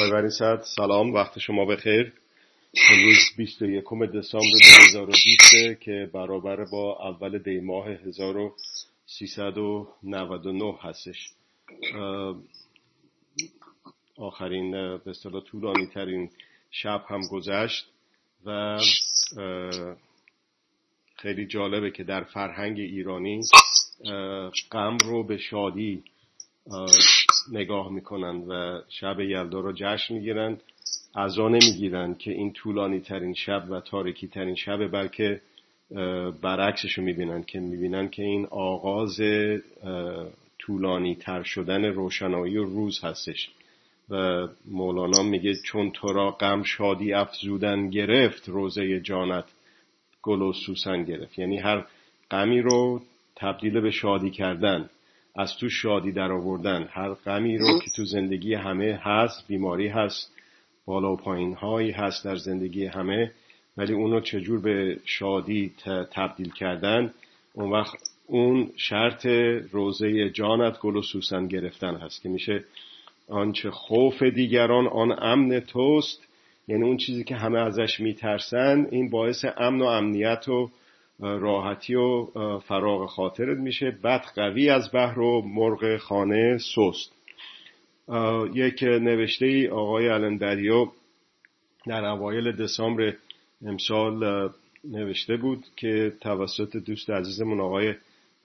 آقای سلام وقت شما بخیر. امروز 21 دسامبر 2020 که برابر با اول دی ماه 1399 هستش. آخرین به اصطلاح طولانی ترین شب هم گذشت و خیلی جالبه که در فرهنگ ایرانی غم رو به شادی نگاه می‌کنن و شب یلدا رو جشن می‌گیرن. ازا نمی‌گیرن که این طولانی ترین شب و تاریکی ترین شب بلکه برعکسش رو می‌بینن که می‌بینن که این آغاز طولانی تر شدن روشنایی و روز هستش. و مولانا میگه چون تو را غم شادی افزودن گرفت روزه جانت گل و سوسن گرفت. یعنی هر غمی رو تبدیل به شادی کردن. از تو شادی در آوردن. هر غمی رو که تو زندگی همه هست بیماری هست بالا و پایین هایی هست در زندگی همه ولی اونو چجور به شادی تبدیل کردن؟ اون وقت اون شرط روزه جانت گل و سوسن گرفتن هست که میشه آنچه خوف دیگران آن امن توست. یعنی اون چیزی که همه ازش میترسن این باعث امن و امنیت و راحتی و فراغ خاطرت میشه. بد قوی از بحر و مرغ خانه سست. یک نوشته ای آقای الندریو در اوایل دسامبر امسال نوشته بود که توسط دوست عزیزمون آقای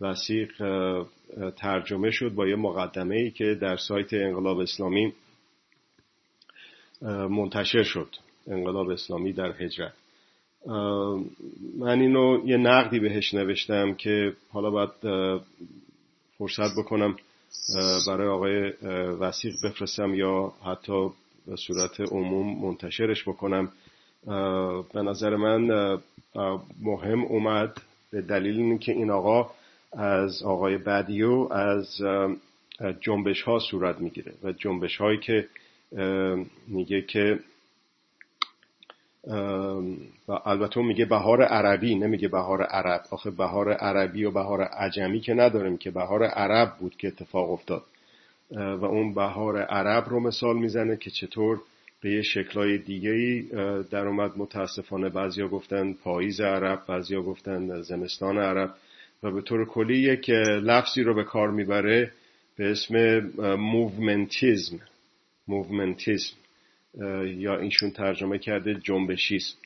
وسیق ترجمه شد با یه مقدمه ای که در سایت انقلاب اسلامی منتشر شد. انقلاب اسلامی در هجرت. من اینو یه نقدی بهش نوشتم که حالا باید فرصت بکنم برای آقای وسیق بفرستم یا حتی به صورت عموم منتشرش بکنم. به نظر من مهم اومد به دلیل اینکه این آقا از آقای بدیو از جنبش ها صورت می‌گیره و جنبش هایی که میگه که و البته میگه بهار عربی نمیگه بهار عرب. آخه بهار عربی و بهار عجمی که نداریم که بهار عرب بود که اتفاق افتاد. و اون بهار عرب رو مثال می‌زنه که چطور به یه شکلای دیگه ای در اومد. متاسفانه بعضیا گفتن پاییز عرب بعضیا گفتن زمستان عرب. و به طور کلی یک لفظی رو به کار می‌بره به اسم movementism. movementism. یا ایشون ترجمه کرده جنبشیسم.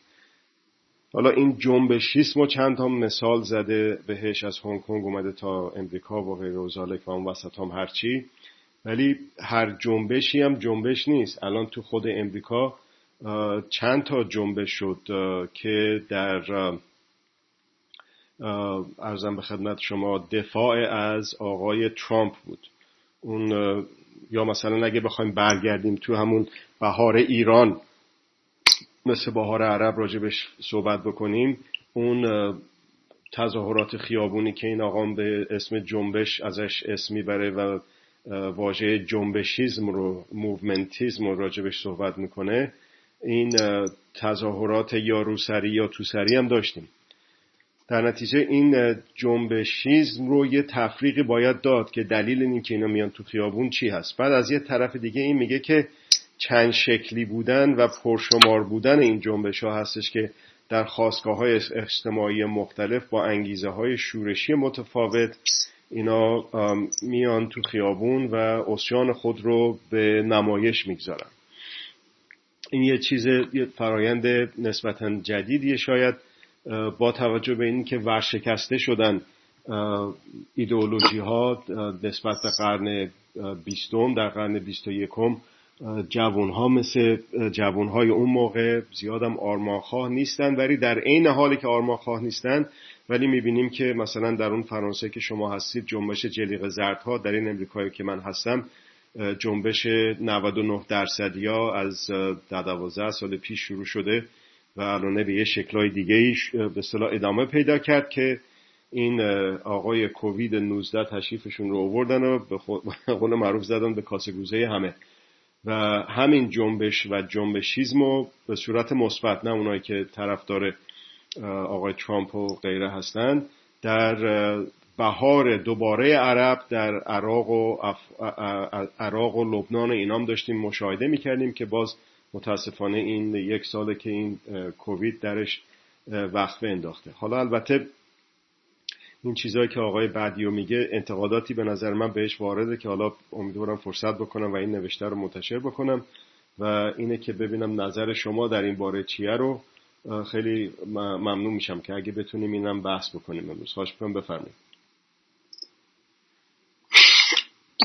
حالا این جنبشیسم و چند تا مثال زده بهش از هنگ کنگ اومده تا امریکا و غیر و و اون وسط هم هرچی ولی هر جنبشی هم جنبش نیست. الان تو خود امریکا چند تا جنبش شد که در عرضم به خدمت شما دفاع از آقای ترامپ بود. اون یا مثلا اگه بخوایم برگردیم تو همون بهار ایران مثل بهار عرب راجبش صحبت بکنیم اون تظاهرات خیابونی که این آقام به اسم جنبش ازش اسم می‌بره و واژه جنبشیزم رو movementism رو راجبش صحبت می‌کنه این تظاهرات یا روسری یا توسری هم داشتیم. در نتیجه این جنبشیزم رو یه تفریقی باید داد که دلیل این که اینا میان تو خیابون چی هست. بعد از یه طرف دیگه این میگه که چند شکلی بودن و پرشمار بودن این جنبش ها هستش که در خواستگاه های اجتماعی مختلف با انگیزه های شورشی متفاوت اینا میان تو خیابون و اسیان خود رو به نمایش می‌گذارن. این یه چیز یه فرایند نسبتا جدیدیه شاید. با توجه به اینکه ورشکسته شدن ایدئولوژی ها نسبت به قرن بیستم در قرن بیست و یکم جوون ها مثل جوون های اون موقع زیادم آرمانخواه نیستن ولی در عین حالی که آرمانخواه نیستن ولی می‌بینیم که مثلا در اون فرانسه که شما هستید جنبش جلیق زردها در این امریکایی که من هستم جنبش 99 درصدی ها از 12 سال پیش شروع شده. و الان به یه شکلهای دیگه ایش به صلاح ادامه پیدا کرد که این آقای کووید 19 تشریفشون رو آوردن و به قول معروف زدن به کاسه گوزه همه. و همین جنبش و جنبشیزم رو به صورت مثبت نه اونایی که طرفدار آقای ترامپ و غیره هستن در بهار دوباره عرب در عراق و, عراق و لبنان اینام داشتیم مشاهده می‌کردیم که باز متاسفانه این یک ساله که این کووید درش وقفه انداخته حالا البته این چیزهایی که آقای بعدیو میگه انتقاداتی به نظر من بهش وارده که حالا امیدوارم فرصت بکنم و این نوشته رو منتشر بکنم و اینه که ببینم نظر شما در این باره چیه رو. خیلی ممنون میشم که اگه بتونیم اینم بحث بکنیم امروز. خواهش کنم بفرمایید.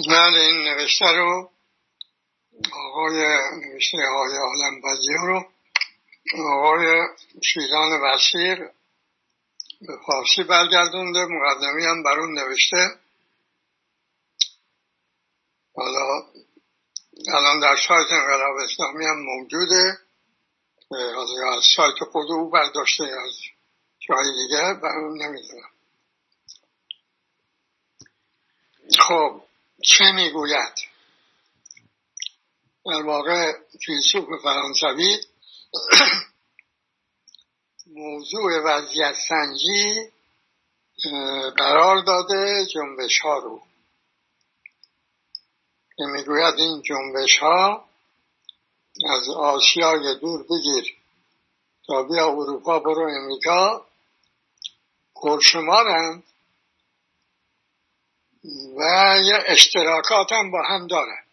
من این نوشته رو آقای نوشته های عالم رو آقای شیران وسیر به فارسی برگردونده مقدمی هم بر اون نوشته. حالا الان در سایت انقلاب اسلامی هم موجوده. از سایت خود او برداشته از جای دیگه نمی‌دونم خب چه می‌گوید؟ در واقع فیلسوف فرانسوی موضوع وضعیت سنجی قرار داده جنبش ها رو. که می‌گوید این جنبش ها از آسیای دور بگیر تا بیا اروپا برو امریکا. پرشمارند و یه اشتراکات هم با هم دارن.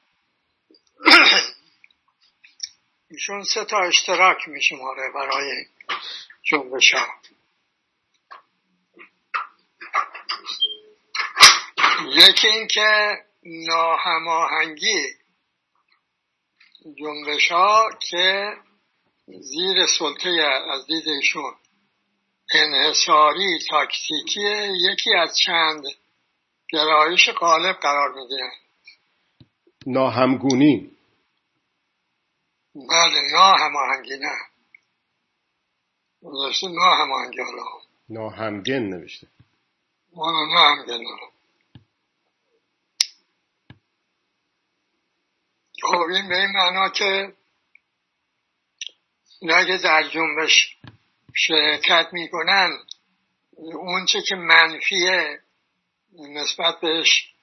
ایشون سه تا اشتراک میشماره برای جنبش ها. یکی اینکه ناهماهنگی جنبش ها که زیر سلطه از دید ایشون انحصاری تاکتیکی یکی از چند گرایش غالب قرار می‌گیرن ناهمگونی. بله ناهماهنگی نه. نوشته ناهماهنگی حالا. ناهمگن نوشته. والا ناهمگن خب این به این معنا که اگه در جنبش شرکت می‌کنن اون چه که منفیه نسبت بهش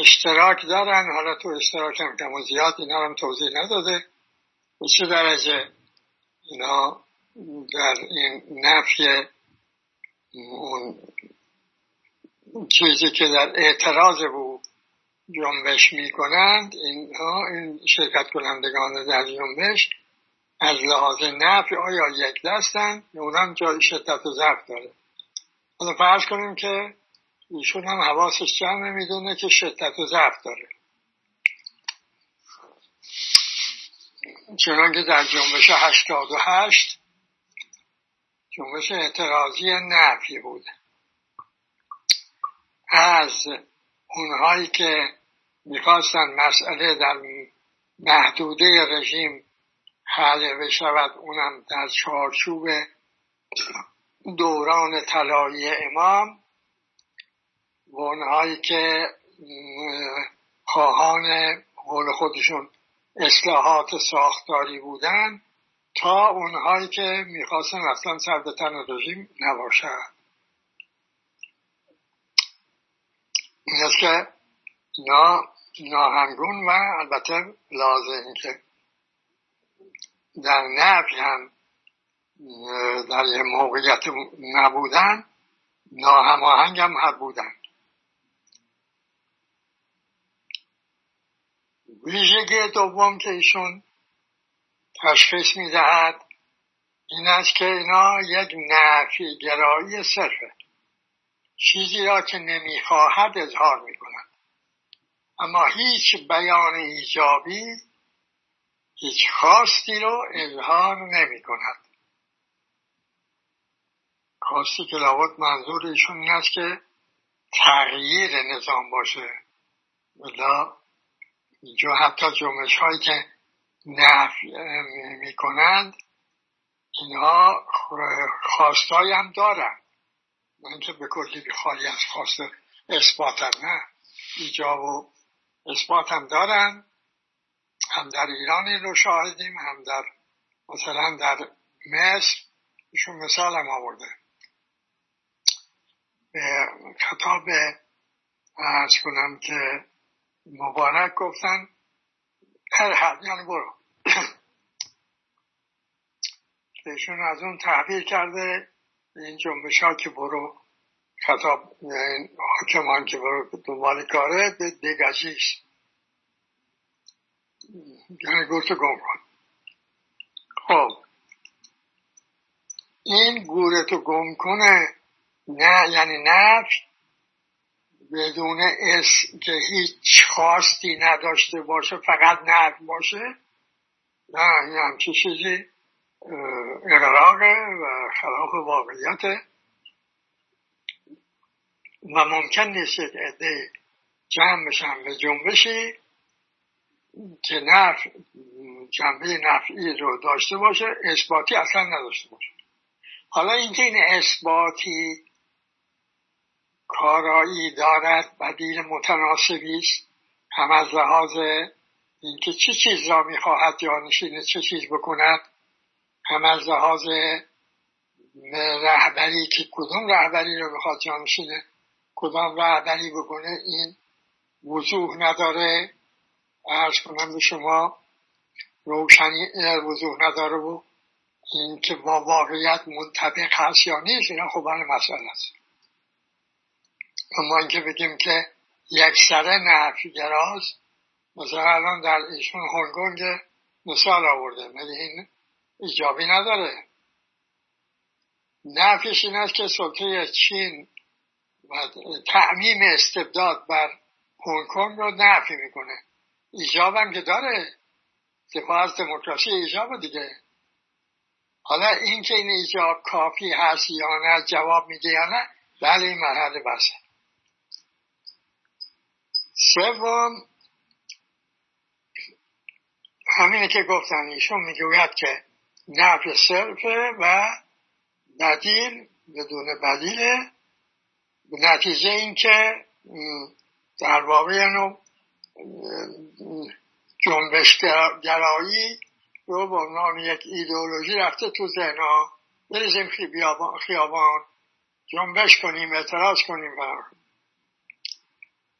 اشتراک دارن. حالا تو اشتراک هم کم و زیاد اینا هم توضیح نداده. به چه درجه اینا در این نفی اون چیزی که در اعتراض بود جنبش می‌کنند اینها این شرکت کنندگان در جنبش از لحاظ نفی آیا یک دستن؟ یا اونم جای شدت و ضعف داره. حالا فرض کنیم که ایشون هم حواسش جمع می‌دونه که شدت و ضعف داره. چنانکه در جنبش هشتاد و هشت جنبش اعتراضی نفی بود. از اونهایی که می‌خواستن مسئله در محدوده رژیم حل بشود اونم در چارچوب دوران طلایی امام و اونهایی که خواهان قول خودشون اصلاحات ساختاری بودن تا اونهایی که می‌خواستن اصلا سر به تن رژیم نباشد این که نا ناهنگون و البته لازم که در نفی هم در یه موقعیت نبودن ناهماهنگ هم بودن. ویژگی دوم که ایشون تشخیص می‌دهد این است که اینا یک نفی گرایی صرفه. چیزی را که نمی‌خواهد اظهار می‌کند اما هیچ بیان ایجابی هیچ خواستی رو اظهار نمی کند خواستی که لابد منظور ایشون این است که تغییر نظام باشه. ولی اینجا حتی جمعش هایی که نفی می کنند اینها خواستایی هم دارن. من که به کلی خالی از خواست اثبات نه. ایجاب و اثبات هم دارن. هم در ایران این رو شاهدیم هم در مثلا در مصر ایشون مثال هم آورده. به خطاب ارز کنم که مبارک گفتن هر حد یعنی برو. ایشون از اون تحبیر کرده این جنبش ها که برو خطاب این حاکمان که برو دنبال کاره به دگشیش یعنی گوشت گم کن. خب. این گورتو گم کنه نه یعنی نفی بدون اس که هیچ خواستی نداشته باشه فقط نفی باشه. نه این همچی چیزی اقراقه و خلاف واقعیت و ممکن نیست عده جمع بشن به جنبشی که نف جنبه نفعی رو داشته باشه اثباتی اصلا نداشته باشه. حالا اینکه این اثباتی کارایی دارد بدیل متناسبی است. هم از لحاظ اینکه چه چیز را می‌خواهد جانشین چه چیز بکند هم از لحاظ رهبری که کدوم رهبری رو می‌خواد جانشینه کدام رهبری بکنه این وضوح نداره. ارز کنم به شما روشنی وضوح نداره و این که با واقعیت منطبق هست یا نیست اینا خب مسئله است. اما اینکه بگیم که یک سره نفیگراست مثلا الان در ایشون هنگونگ مثال آورده ولی این ایجابی نداره. نفیش این است که سلطه چین و تعمیم استبداد بر هنگ کنگ رو نفی می‌کنه. ایجاب هم که داره. دفاع از دموکراسی ایجاب دیگه. حالا این که این ایجاب کافی هست یا نه جواب میده یا نه؟ بله این مرحله بسه سوم همینه که گفتن ایشون می‌گوید که نفی صرفه و بدیل بدون بدیله به نتیجه این که در واقع نوع جنبش گرایی رو به عنوان یک ایدئولوژی رفته تو ذهنها. بریزیم خیابان جنبش کنیم اعتراض کنیم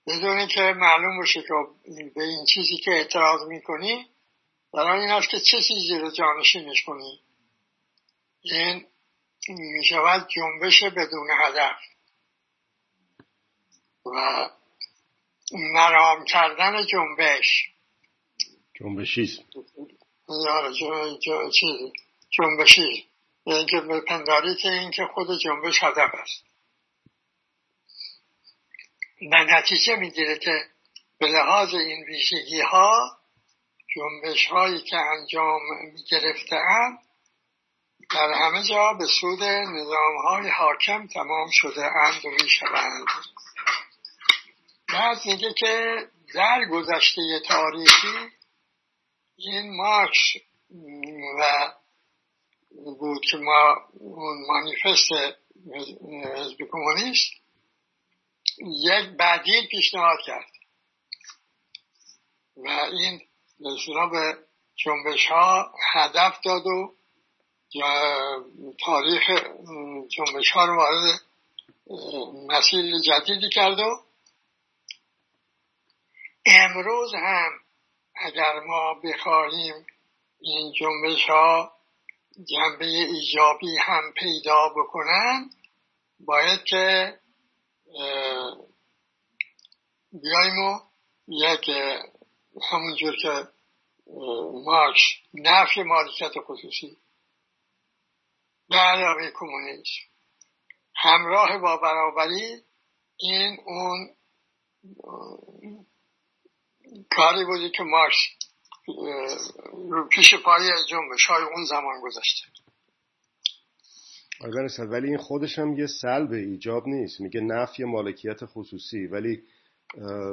بدون که معلوم باشه که به این چیزی که اعتراض می‌کنی برای این است که چه چیزی رو جانشینش کنی؟ این می‌شود جنبش بدون هدف. و مرام کردن جنبش. جنبشیست جنبشی. یعنی که پنداری که این که خود جنبش هدف است. نتیجه می‌گیره که به لحاظ این ویژگی ها جنبش هایی که انجام گرفته در همه جا به سود نظام های حاکم تمام شده اند و می شوند بعد میگه که در گذشته تاریخی این مارکس و بود که ما اون مانیفست حزب کمونیست یک بدیل پیشنهاد کرد. و این نشونا به جنبش ها هدف داد و تاریخ جنبش ها رو وارد مسیر جدیدی کرد و امروز هم اگر ما بخواهیم این جنبش ها جنبه ایجابی هم پیدا بکنن باید که بیاییم و یک همونجور که مارکس نفی مالکیت خصوصی. به علاوه کمونیسم همراه با برابری این اون کاری بودی که مارکس رو پیش پای جنبش های اون زمان گذاشته. آقای ولی این خودش هم یه سلب ایجاب نیست. میگه نفی مالکیت خصوصی. ولی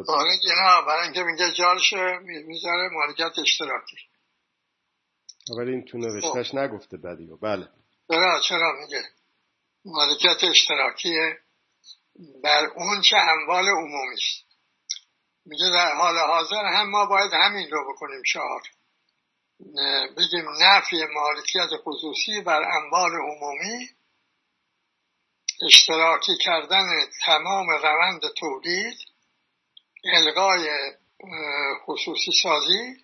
آره نه برای اینکه میگه جارش می‌ذاره مالکیت اشتراکی. ولی این تو نوشتش خب. نگفته بدیو بله. چرا؟ چرا میگه؟ مالکیت اشتراکی بر اون چه اموال عمومی است. میگه در حال حاضر هم ما باید همین رو بکنیم چهار. بگیم نفی مالکیت خصوصی بر اموال عمومی اشتراکی کردن تمام روند تولید الغای خصوصی سازی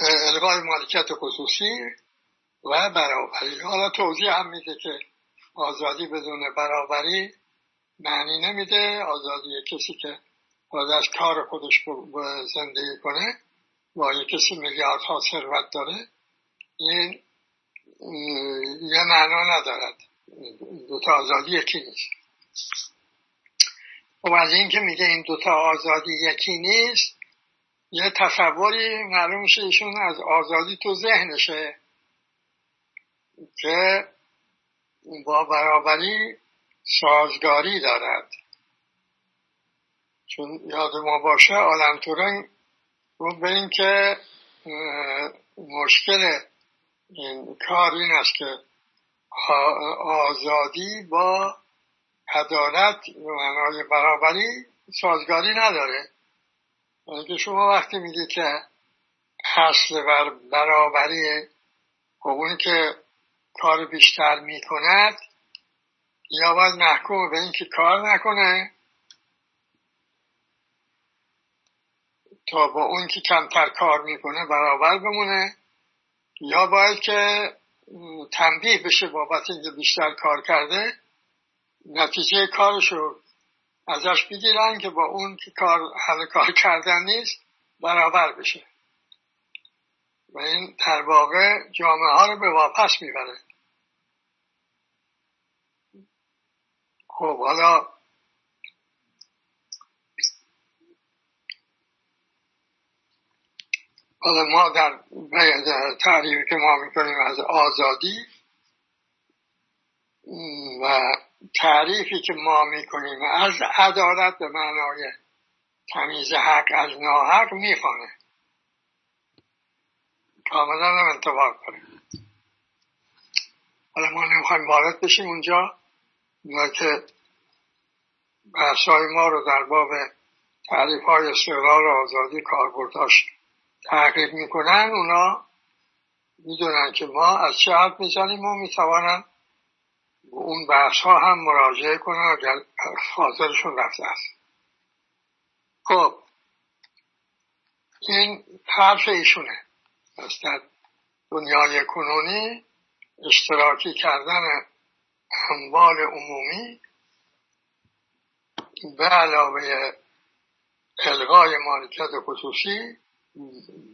الغای مالکیت خصوصی و برابری. حالا توضیح هم میده که آزادی بدون برابری معنی نمیده. آزادی کسی که باید از کار خودش زندگی کنه با یه کسی میلیاردها ثروت داره. این یه معنا ندارد. دوتا آزادی یکی نیست. و خب از این که میگه این دوتا آزادی یکی نیست یه تصوری معلوم میشه ایشون از آزادی تو ذهنشه که با برابری سازگاری دارد. چون یاد ما باشه آلن تورنگ رو به این که مشکل این کار این است که آزادی با عدالت و معنای برابری سازگاری نداره. که شما وقتی میگی که حصل بر برابری خب اون که کار بیشتر می‌کند یا باید محکوم به اینکه کار نکنه تا با اون که کمتر کار می‌کنه برابر بمونه. یا باید که تنبیه بشه بابت اینکه بیشتر کار کرده نتیجه کارشو ازش بگیرن که با اون که کار حل کار کردن نیست برابر بشه. و این در واقع جامعه ها رو به واپس می‌بره. خب حالا حالا ما در تعریفی که ما می‌کنیم از آزادی و تعریفی که ما می‌کنیم از عدالت به معنای تمیز حق از ناحق می‌خوانه. کاملا هم انتباه کنیم. حالا ما نمی‌خوایم وارد بشیم اونجا و که بحثای ما رو در باب تعریف های استقلال آزادی کاربرداش تحقیق می‌کنن اونا می‌دونن که ما از چه حرف می‌زنیم و می‌توانن اون بحث ها هم مراجعه کنن اگر حاضرشون رفته است. خب این حرف ایشونه. پس در دنیای کنونی اشتراکی کردن اموال عمومی به علاوه الغای مالکیت خصوصی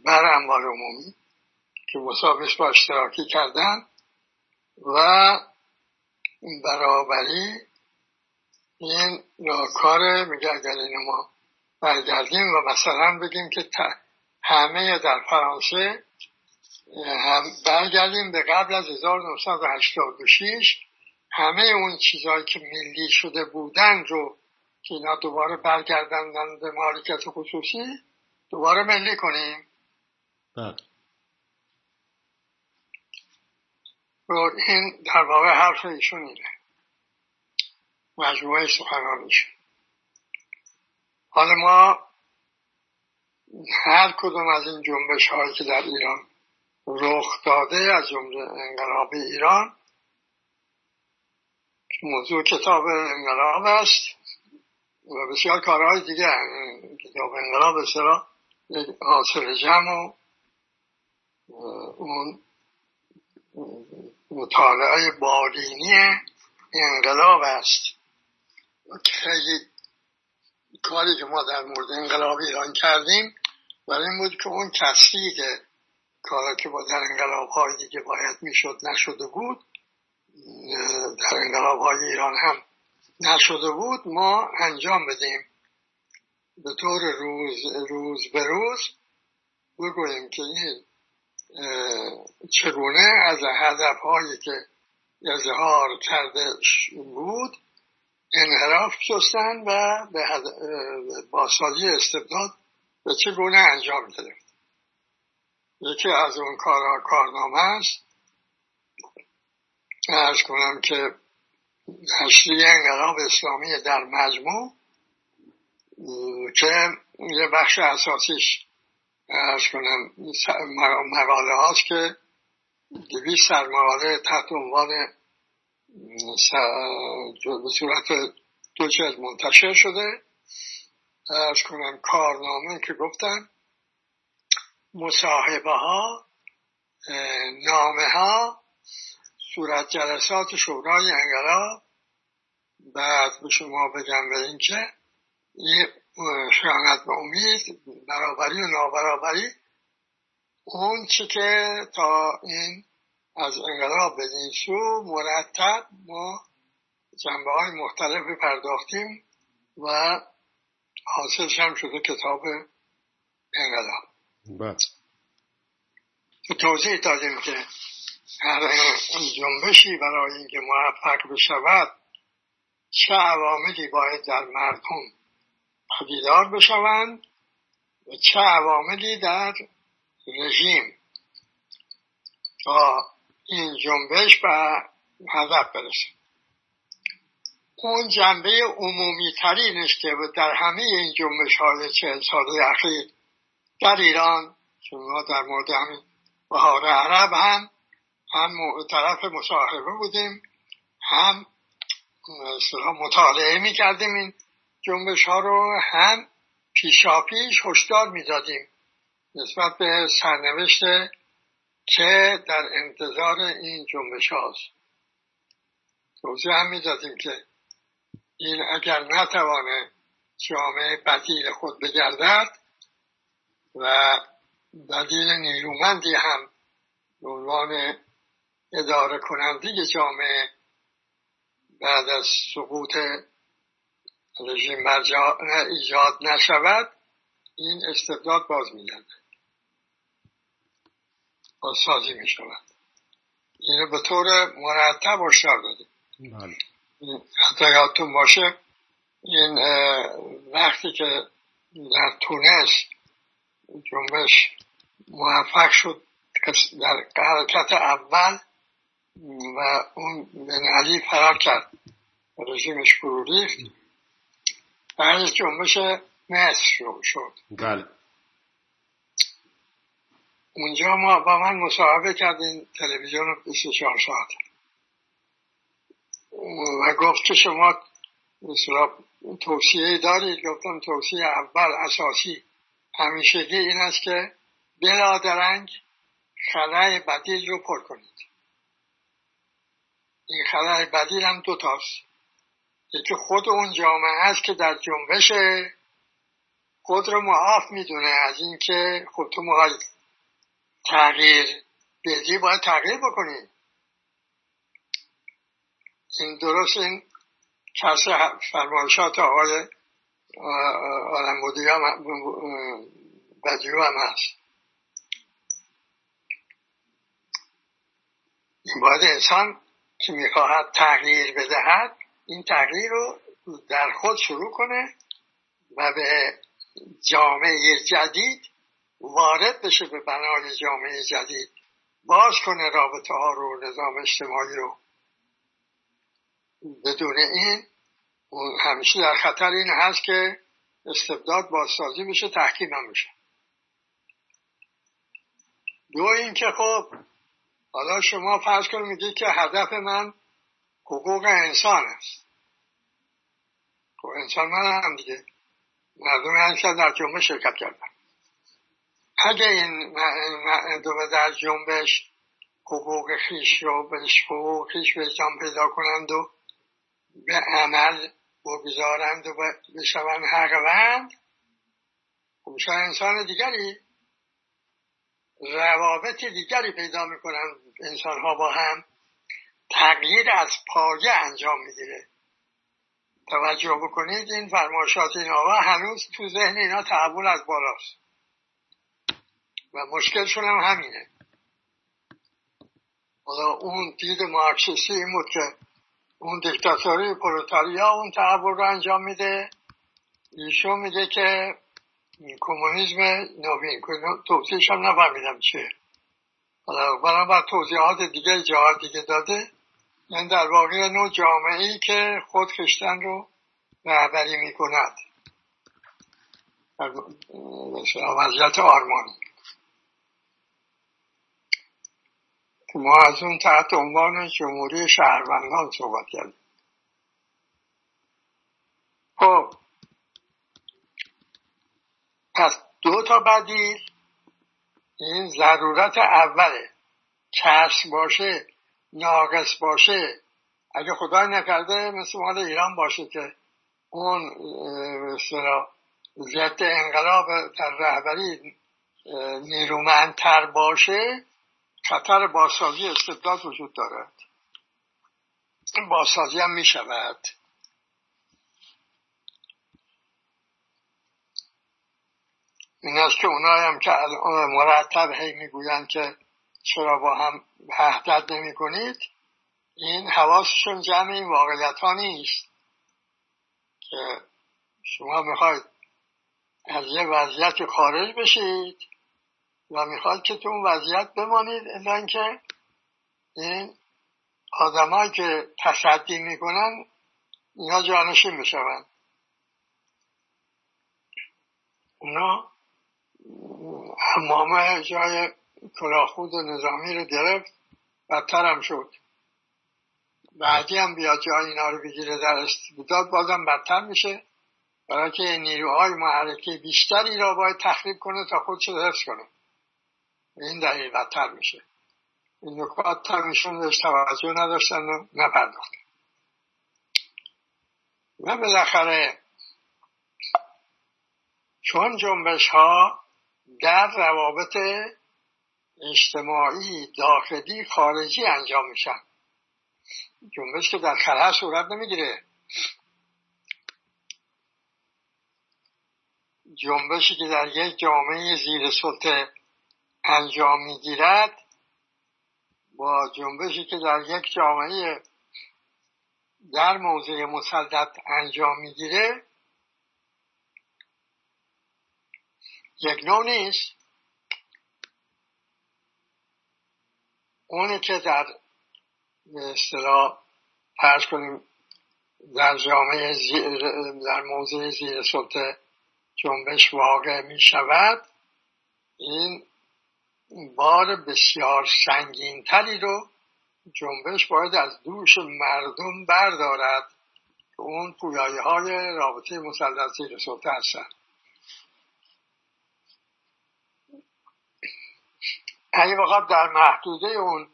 بر اموال عمومی که مسابقش با اشتراکی کردن و برابری این کار میگه اگر اینو ما برگردیم و مثلا بگیم که همه در فرانسه هم برگردیم به قبل از 1986 همه اون چیزهایی که ملی شده بودن رو که اینا دوباره برگردندن به مالکیت خصوصی دوباره ملی کنیم. بله. این در واقع حرف ایشون اینه مجموعه سخنانیش حالا ما هر کدوم از این جنبش هایی که در ایران رخ داده از جمله انقلاب ایران موضوع کتاب انقلاب است و بسیار کارهای دیگه کتاب انقلاب بسیار حاصل جمع و اون مطالعه بالینی انقلاب است. خیلی کاری که ما در مورد انقلاب ایران کردیم برای این بود که اون تصدیق کاری که با در انقلاب های دیگه باید می‌شد نشده بود در انقلاب های ایران هم نشده بود ما انجام بدیم. به طور روز, روز به روز بگوییم که این چگونه از هدف هایی که اظهار کرده بود انحراف شستن و به بازسازی استبداد به چگونه انجام گرفت یکی از اون کارها کارنامه است. ارز کنم که هشتی انقلاب اسلامی در مجموع که یه بخش اساسیش ارز کنم مقاله هاست که دویست سر مقاله تحت عنوان به صورت دو جلد منتشر شده. ارز کنم کارنامه که گفتن مصاحبه ها نامه ها صورت جلسات شورای انقلاب. بعد به شما بگم به اینکه این خیانت به امید برابری و نابرابری اون چی که تا این از انقلاب به سو مرتب ما جنبه های مختلف پرداختیم و حاصلش هم شده کتاب انقلاب. بله. توضیح دادیم که هر جنبشی برای اینکه موفق بشود چه عواملی باید در مردم پدیدار بشوند و چه عواملی در رژیم تا این جنبش به هدف برسه. اون جنبه عمومی ترینش که در همه این جنبش های چهل ساله اخیر در ایران شما در مورد همین بهار عرب هم هم طرف مصاحبه بودیم هم مطالعه می کردیم این جنبش ها رو هم پیشا پیش هشدار می دادیم نسبت به سرنوشت که در انتظار این جنبش هاست توضیح هم می دادیم که این اگر نتوانه جامعه بدیل خود بگردد و بدیل نیرومندی هم به عنوان اداره کننده جامعه بعد از سقوط رژیم ایجاد نشود این استبداد باز میگرده بازسازی می شود اینو به طور مرتب هشدار دادیم. بله. حتی یادتون باشه این وقتی که در تونس جنبش موفق شد در حرکت اول و اون بن علی فرار کرد. رژیمش فرو ریخت. بعدش جنبش مصر شد. بله. اونجا ما با من مصاحبه کردیم تلویزیون 24 ساعت. و گفت که شما مثلا توصیه دارید؟ گفتم توصیه اول اساسی همیشگی این است که بلا درنگ خلای بدیل رو پر کنید. این خلای بدیل هم دو تاست. یکی خود اون جامعه است که در جنبش خود رو معاف می‌دونه. از اینکه خود تو تغییر بدی باید تغییر بکنید این درست این کس فرمایشات آقای آلمبودی هم بدیو هم هست. این باید انسان که می‌خواهد تغییر بدهد این تغییر رو در خود شروع کنه و به جامعه جدید وارد بشه به بنای جامعه جدید. باز کنه رابطه ها رو نظام اجتماعی رو. بدون این همیشه در خطر این هست که استبداد بازسازی بشه تحکیم هم بشه دو اینکه خب حالا شما فرض کنید میگید که هدف من حقوق انسان است. خب انسان من هم دیگه. مردم هم در جنبه شرکت کردن. اگه این مردم در جنبش حقوق خیش رو به حقوق خیش به پیدا کنند و به عمل بگذارند و بشوند حقوند خب انسان دیگری روابط دیگری پیدا می‌کنن انسان ها با هم. تغییر از پایه انجام می‌گیره توجه بکنید این فرمایشات این آقا هنوز تو ذهن اینا تحول از بالاست. و مشکلشون هم همینه. حالا اون دید مارکسیستی این بود که اون دیکتاتوری پروتالیا اون تحول رو انجام میده. ایشون میگه که کمونیسم نوین توضیحش هم نفهمیدم چیه. حالا بر توضیحات دیگه جاها دیگه داده. یعنی در واقع نوع جامعه ای که خود خشتن رو رهبری می‌کند. وضعیت آرمانی ما از اون تحت عنوان جمهوری شهروندان صحبت کردیم. خب. پس دو تا بدیل. این ضرورت اوله. کسب باشه. ناقص باشه اگه خدای نکرده مثل مال ایران باشه که اون مثلا ضد انقلاب در رهبری نیرومندتر باشه خطر بازسازی استبداد وجود دارد. بازسازی هم می شود این است که اونایی هم که مرتب هی می‌گویند که چرا با هم وحدت نمی کنید این حواسشون جمع این واقعیت ها نیست که شما می‌خواید از یه وضعیت خارج بشید و می‌خواد که تو اون وضعیت بمانید الا اینکه این آدمایی که تصدی می‌کنن اینا جانشین بشوند. اونا همامه جای کلاخود و نظامی رو گرفت بدتر هم شد. بعدی هم بیاد جای اینا رو بگیره در استبداد بازم بدتر میشه. برای که نیروهای محرکه بیشتری را باید تخریب کنه تا خودش رو حفظ کنه. این دلیل بدتر میشه. این نکات تمیشون بهش توجه نداشتن و نپرداختن. و بالاخره چون جنبش ها در روابط اجتماعی داخلی خارجی انجام میشن. جنبش که در خلا صورت نمی‌گیره. جنبشی که در یک جامعه زیر سلطه انجام می‌گیرد با جنبشی که در یک جامعه در موضع مسلط انجام می‌گیره یک نوع نیست. اونی که در اصطلاح فرض کنیم در جامعه در موضع زیر سلطه جنبش واقع می شود این بار بسیار سنگین تری رو جنبش باید از دوش مردم بردارد که اون پویایی های رابطه مسلط زیر سلطه هستند اگه بخواد در محدوده اون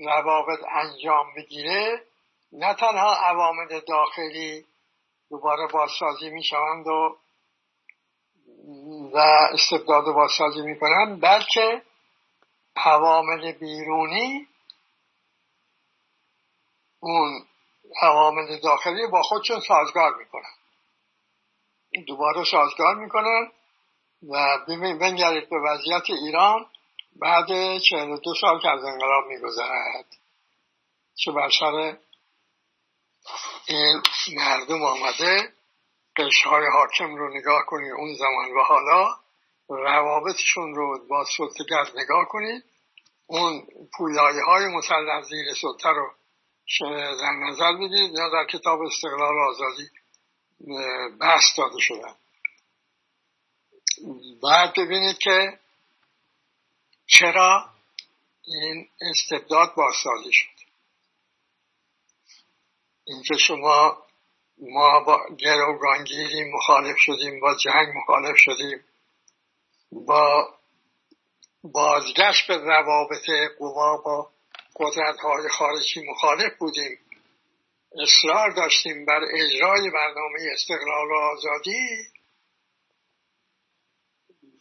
روابط انجام بگیره نه تنها عوامل داخلی دوباره بازسازی می‌شوند و و استبداد بازسازی می‌کنن بلکه عوامل بیرونی اون عوامل داخلی با خودشون سازگار می‌کنن دوباره سازگار می‌کنن و بنگرید به وضعیت ایران. بعد دو سال که از انقلاب میگذرد چه بر سر این مردم آمده قشهای حاکم رو نگاه کنید اون زمان و حالا روابطشون رو با سلطگرد نگاه کنید اون پویایی های مسلح زیر سلطه رو در نظر بگیرید یا در کتاب استقلال آزادی بحث داده شدن بعد ببینید که چرا این استبداد بازسازی شد؟ اینکه شما ما با گروگانگیری مخالف شدیم با جنگ مخالف شدیم با بازگشت به روابط قوا با قدرت های خارجی مخالف بودیم. اصرار داشتیم بر اجرای برنامه استقلال و آزادی.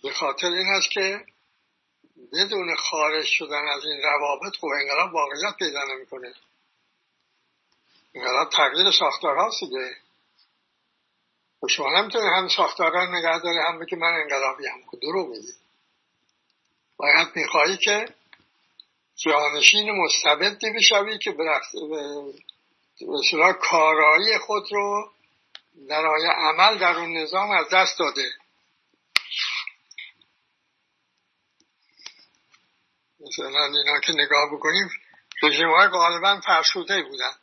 به خاطر این است که بدون خارج شدن از این روابط خب انقلاب واقعیت پیدا نمی‌کنه. انقلاب تغییر ساختار هاست دیگه. و شما نمی‌تونی هم ساختارها نگه داری هم بگی من انقلابی هم خود درو میگی باید می‌خواهی که جانشین مستبدی بشوی که به کارایی خود رو در عمل در اون نظام از دست داده. مثلا اینا که نگاه بکنیم رژیم های غالبا فرسوده بودن.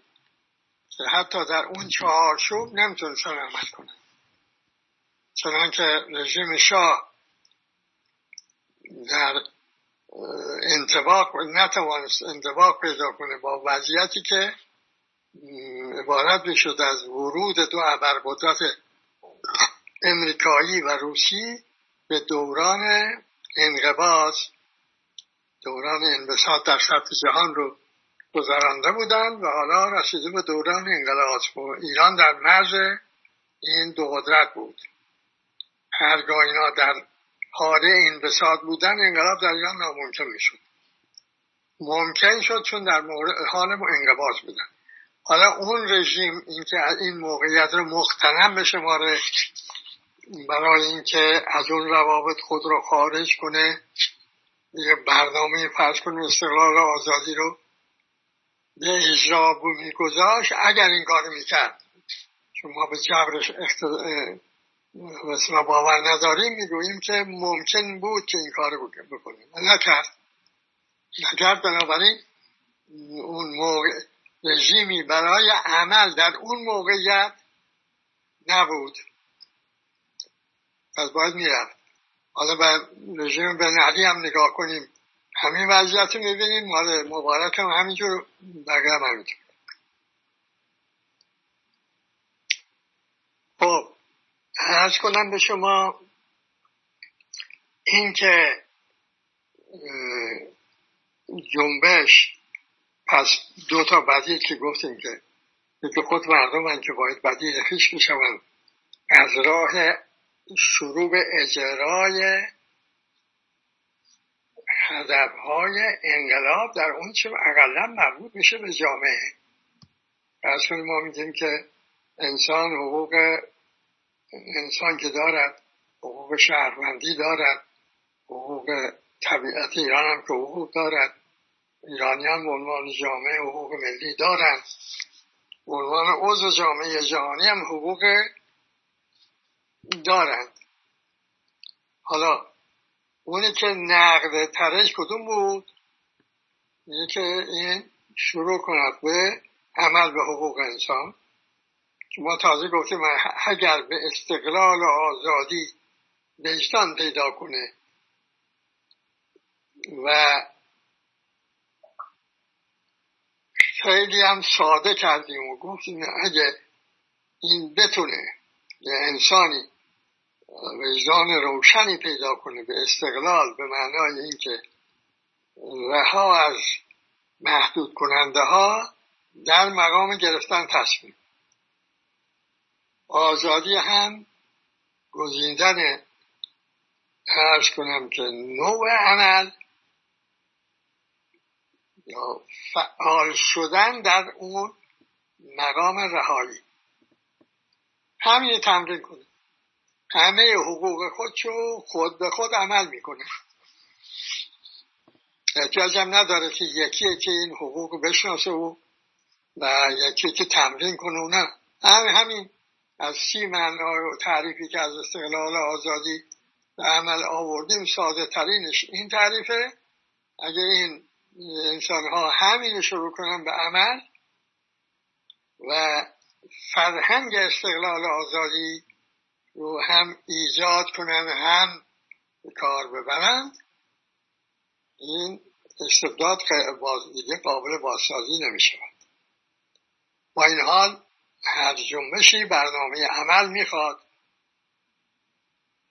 که حتی در اون چهارچوب نمی‌تونستن عمل کنن. چنان که رژیم شاه در انتباق نتوانست انتباق پیدا کنه با وضعیتی که عبارت می‌شد از ورود دو ابرقدرت امریکایی و روسی به دوران انقباض. دوران انبساط در سطح جهان رو گذرانده بودند و حالا رسیده به دوران انقلاب. ایران در مرز این دو قدرت بود. هرگاه اینا در حاله انبساط بودن انقلاب در ایران ناممکن می‌شد. ممکن شد چون در حال انقباض بودن. حالا اون رژیم اینکه این موقعیت رو مختنم به شماره برای اینکه از اون روابط خود رو خارج کنه یه برنامه فرض کنه استقلال آزادی رو به اجرا میگذاشت اگر این کار می‌کرد. چون ما به جبرش مثلا باور نداریم می‌گوییم که ممکن بود که این کار بکنیم. نکرد. نکرد بنابراین اون موقع رژیمی برای عمل در اون موقعیت نبود. پس باید می‌رفت. حالا به رژیم بن علی هم نگاه کنیم. همین وضعیت رو می‌بینیم. مال مبارک هم همینجور بقیه هم همینجور خب ارز کنم به شما اینکه جنبش پس دو تا بدیل که گفتیم که یکی خود مردم که باید بدیل خیش می‌شوند. از راه شروع به اجرای هدفهای انقلاب در اون چه اقلا مربوط میشه به جامعه. از ما میگیم که انسان حقوق انسان که دارد حقوق شهروندی دارد حقوق طبیعت ایران هم که حقوق دارد ایرانیان به عنوان جامعه حقوق ملی دارند عنوان عضو جامعه جهانی هم حقوق دارند حالا اونی که نقد ترش کدوم بود؟ اینه که این شروع کند به عمل به حقوق انسان. که ما تازه گفتیم اگر به استقلال و آزادی وجدان پیدا کنه و خیلی هم ساده کردیم و گفتیم اگه این بتونه یه انسانی وجدان روشنی پیدا کنه به استقلال به معنای اینکه رها از محدود کننده ها در مقام گرفتن تصمیم. آزادی هم گزیندن ارز کنم که نوع عمل یا فعال شدن در اون مقام رهایی. همین تمرین کنه. همه حقوق خودشو خود به خود عمل می‌کنه. احتیاج هم نداره که یکی که این حقوق بشناسه و و یکی که تمرین کنه نه. همین همین از سی معنای و تعریفی که از استقلال آزادی به عمل آوردیم ساده ترینش این تعریفه. اگر این انسان ها همین شروع کنن به عمل و فرهنگ استقلال آزادی رو هم ایجاد کنن هم کار ببرند این استبداد دیگه قابل بازسازی نمی شود با این حال هر جنبشی برنامه عمل می‌خواد.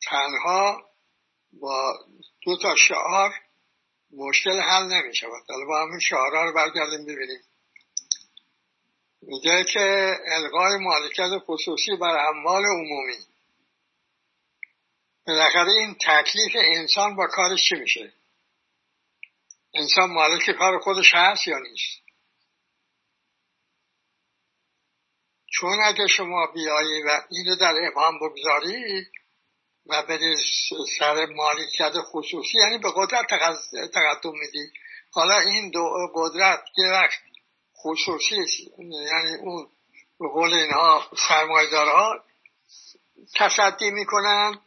تنها با دو تا شعار مشکل حل نمی شود حالا با همین شعارها رو برگردیم ببینیم. میگه که القای مالکیت خصوصی بر اموال عمومی. بالاخره این تکلیف انسان با کارش چی میشه؟ انسان مالک کار خودش هست یا نیست؟ چون اگه شما بیایی و اینو در ابهام بگذارید و برید سر مالکیت خصوصی یعنی به قدرت تقدم میدی. حالا این دو قدرت یه وقت خصوصی یعنی اون به قول اینها سرمایدارها تصدی می‌کنن.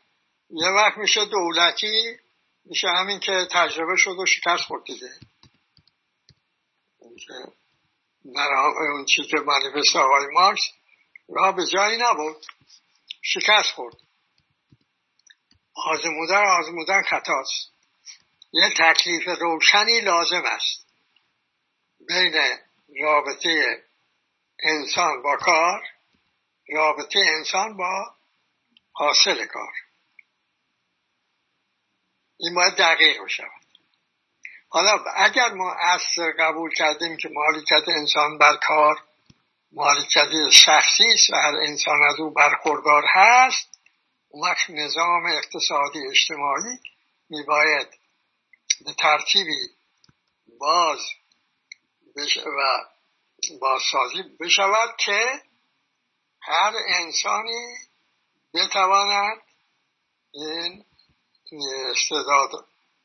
یه وقت میشه دولتی میشه همین که تجربه شد و شکست خورد دیگه. اون چیز که منیفست آقای مارکس راه به جایی نبود. شکست خورد. آزمودن آزمودن خطاست. یه تکلیف روشنی لازم است. بین رابطه انسان با کار رابطه انسان با حاصل کار. این باید دقیق بشود. حالا اگر ما اصل قبول کردیم که مالکیت انسان بر کار مالکیت شخصی است و هر انسان از او برخوردار هست وقت نظام اقتصادی اجتماعی میباید به ترتیبی باز و بازسازی بشود که هر انسانی بتواند این استعداد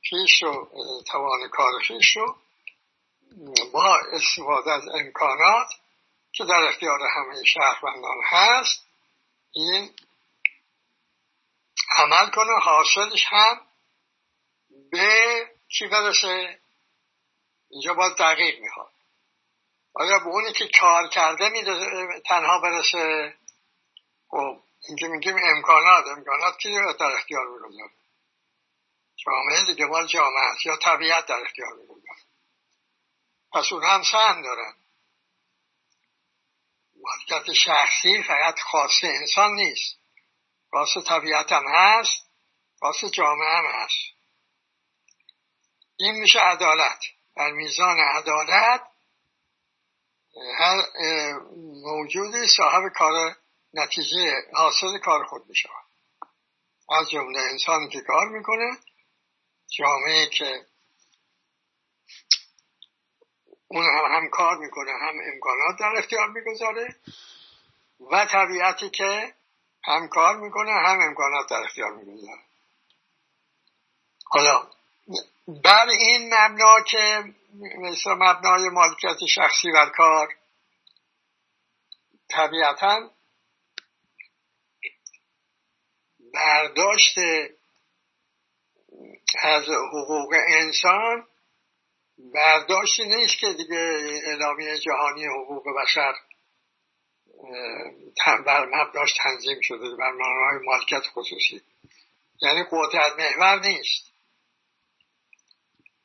خیش و توان کار خیش رو با استفاده از امکانات که در اختیار همه شهروندان هست این عمل کنه حاصلش هم به چی برسه؟ اینجا باید دقیق می‌خواد. آیا به اونی که کار کرده میده تنها برسه. خب اینکه میگیم امکانات امکانات کی در اختیار می‌گذاره جامعه دیگه مال جامعه است یا طبیعت در اختیار می‌گذاره پس اون هم سهم دارن مالکیت شخصی فقط خاص انسان نیست. خاص طبیعت هم هست خاص جامعه هم هست. این میشه عدالت. در میزان عدالت هر موجودی صاحب کار نتیجه حاصل کار خود میشه. از جمله انسانی که کار می‌کنه جامعه که اون هم, هم کار می‌کنه هم امکانات در اختیار می‌گذاره و طبیعتی که هم کار می‌کنه هم امکانات در اختیار می‌گذاره. حالا بر این مبنا که مثل مبنای مالکیت شخصی و کار. طبیعتا برداشت از حقوق انسان برداشتی نیست که دیگه اعلامیه جهانی حقوق بشر بر مبناش تنظیم شده بر معنای مالکیت خصوصی. یعنی قدرت محور نیست.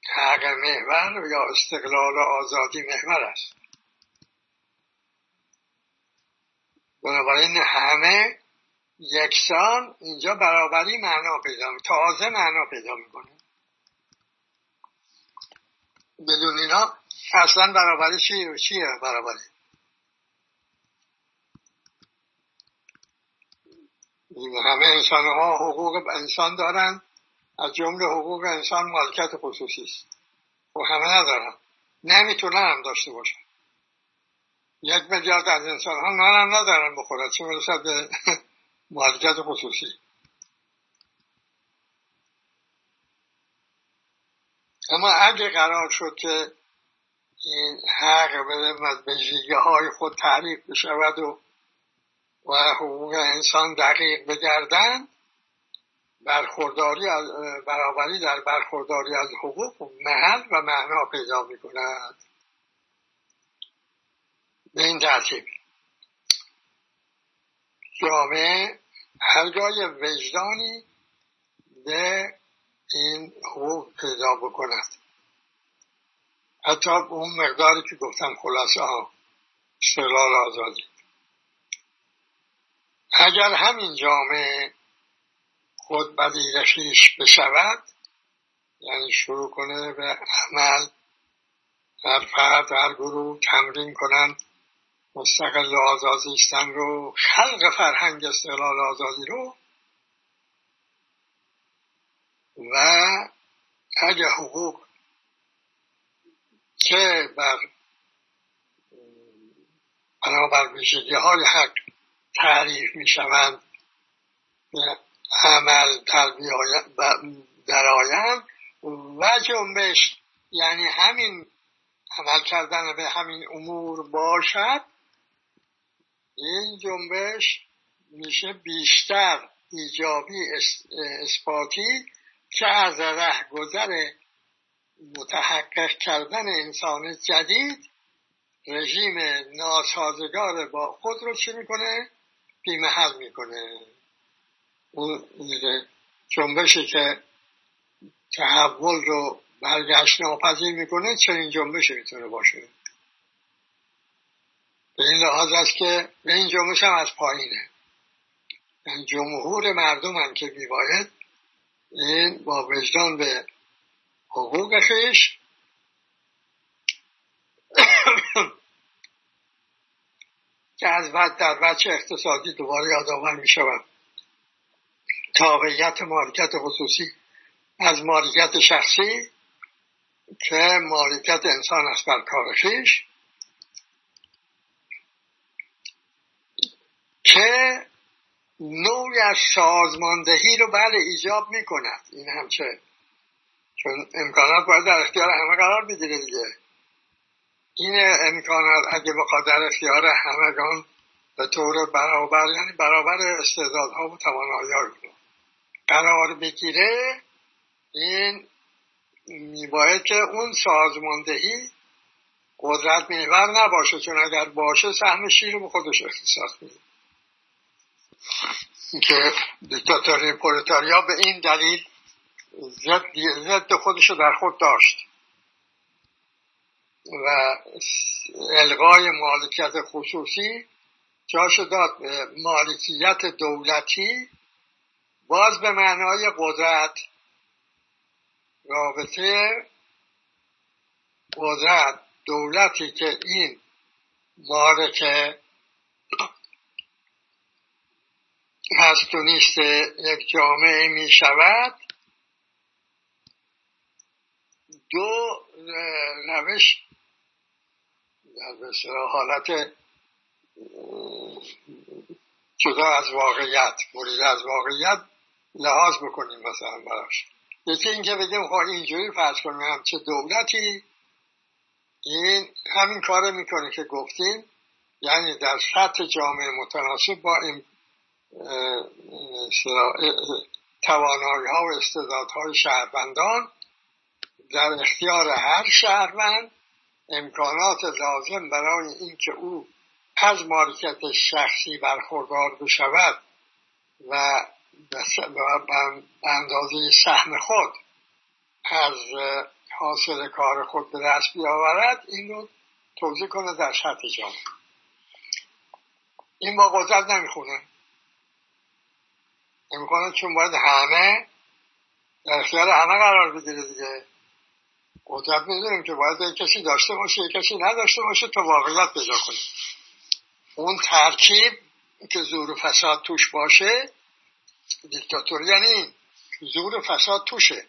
حق محور یا استقلال و آزادی محور است. بنابراین همه یکسان اینجا برابری معنا پیدا تازه معنا پیدا می‌کنه. بدون اینا اصلا برابری چیه چیه برابری؟ همه انسان ها حقوق انسان دارن. از جمله حقوق انسان مالکت خصوصی است. و خب همه ندارن. نمی‌تونن هم داشته باشن. یک میلیارد از انسان ها نان هم ندارن بخورن. چه می‌رسد به مالکت خصوصی؟ اما اگه قرار شد که این حق به ویژگی های خود تعریف بشود و و حقوق انسان دقیق بگردن برخورداری از برابری در برخورداری از حقوق محل و معنا پیدا می کند به این ترتیب. جامعه هرگاه وجدانی به این حقوق پیدا بکند. حتی اون مقداری که گفتم خلاصه ها استقلال آزادی. اگر همین جامعه خود بدیل بشود یعنی شروع کنه به عمل در فرد در گروه تمرین کنند مستقل آزاد زیستن رو خلق فرهنگ استقلال آزادی رو. و اگه حقوق که بر بنابر ویژگی های حق تعریف می شوند عمل در آیم و جنبش یعنی همین عمل کردن به همین امور باشد این جنبش میشه بیشتر ایجابی اثباتی که از گذر متحقق کردن انسان جدید رژیم ناسازگار با خود رو چی می‌کنه؟ بیمحل می‌کنه اون جنبشی که تحول رو برگشت ناپذیر می‌کنه چنین جنبش می‌تونه باشه؟ به این لحاظ است که به این جنبش هم از پایینه. یعنی جمهور مردم هم که میباید این با وجدان به حقوق خیش که از بعد در بچه اقتصادی دوباره یادآور می شود تابعیت مالکیت خصوصی از مالکیت شخصی که مالکیت انسان است بر کار که نوعی از سازماندهی رو بله ایجاب می کند این همچه چون امکانات باید در اختیار همه قرار بگیره دیگه. این امکانات اگه بخواد در اختیار همگان به طور برابر یعنی برابر استعدادها و توانایی قرار بگیره این میباید که اون سازماندهی قدرت محور نباشه چون اگر باشه سهم شیر به خودش اختصاص میده. که دیکتاتوری پولتاریا به این دلیل ضد خودش رو در خود داشت. و الغای مالکیت خصوصی جاش داد مالکیت دولتی باز به معنای قدرت رابطه قدرت دولتی که این مالک هست و نیست یک جامعه می شود دو روش در حالت جدا از واقعیت مورد از واقعیت لحاظ بکنیم مثلا براش. یکی اینکه بگیم خب اینجوری فرض کنیم چه دولتی این همین کار می‌کنه که گفتیم یعنی در سطح جامعه متناسب با این توانایی ها و استعدادهای شهروندان در اختیار هر شهروند امکانات لازم برای اینکه او از مالکیت شخصی برخوردار بشود و به اندازه سهم خود از حاصل کار خود به دست بیاورد این رو توضیح کنه در سطح جامعه این با قدرت نمی‌خونه. امکانه چون باید همه در اختیار همه قرار بگیره دیگه. قدرت می‌دونیم که باید کسی داشته باشه کسی نداشته باشه تا واقعیت پیدا کنه. اون ترکیب که زور و فساد توش باشه دیکتاتور یعنی زور فساد توشه.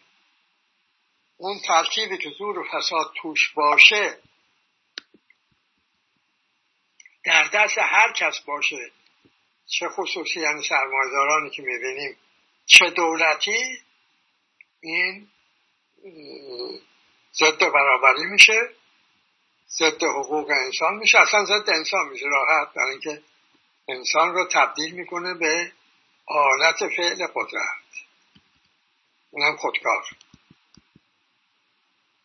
اون ترکیبی که زور فساد توش باشه در دست هر کس باشه. چه خصوصی یعنی سرمایدارانی که می‌بینیم چه دولتی این ضد برابری میشه ضد حقوق انسان میشه. اصلا ضد انسان میشه راحت برای اینکه انسان رو تبدیل می‌کنه به آلت فعل قدرت. اونم خودکار.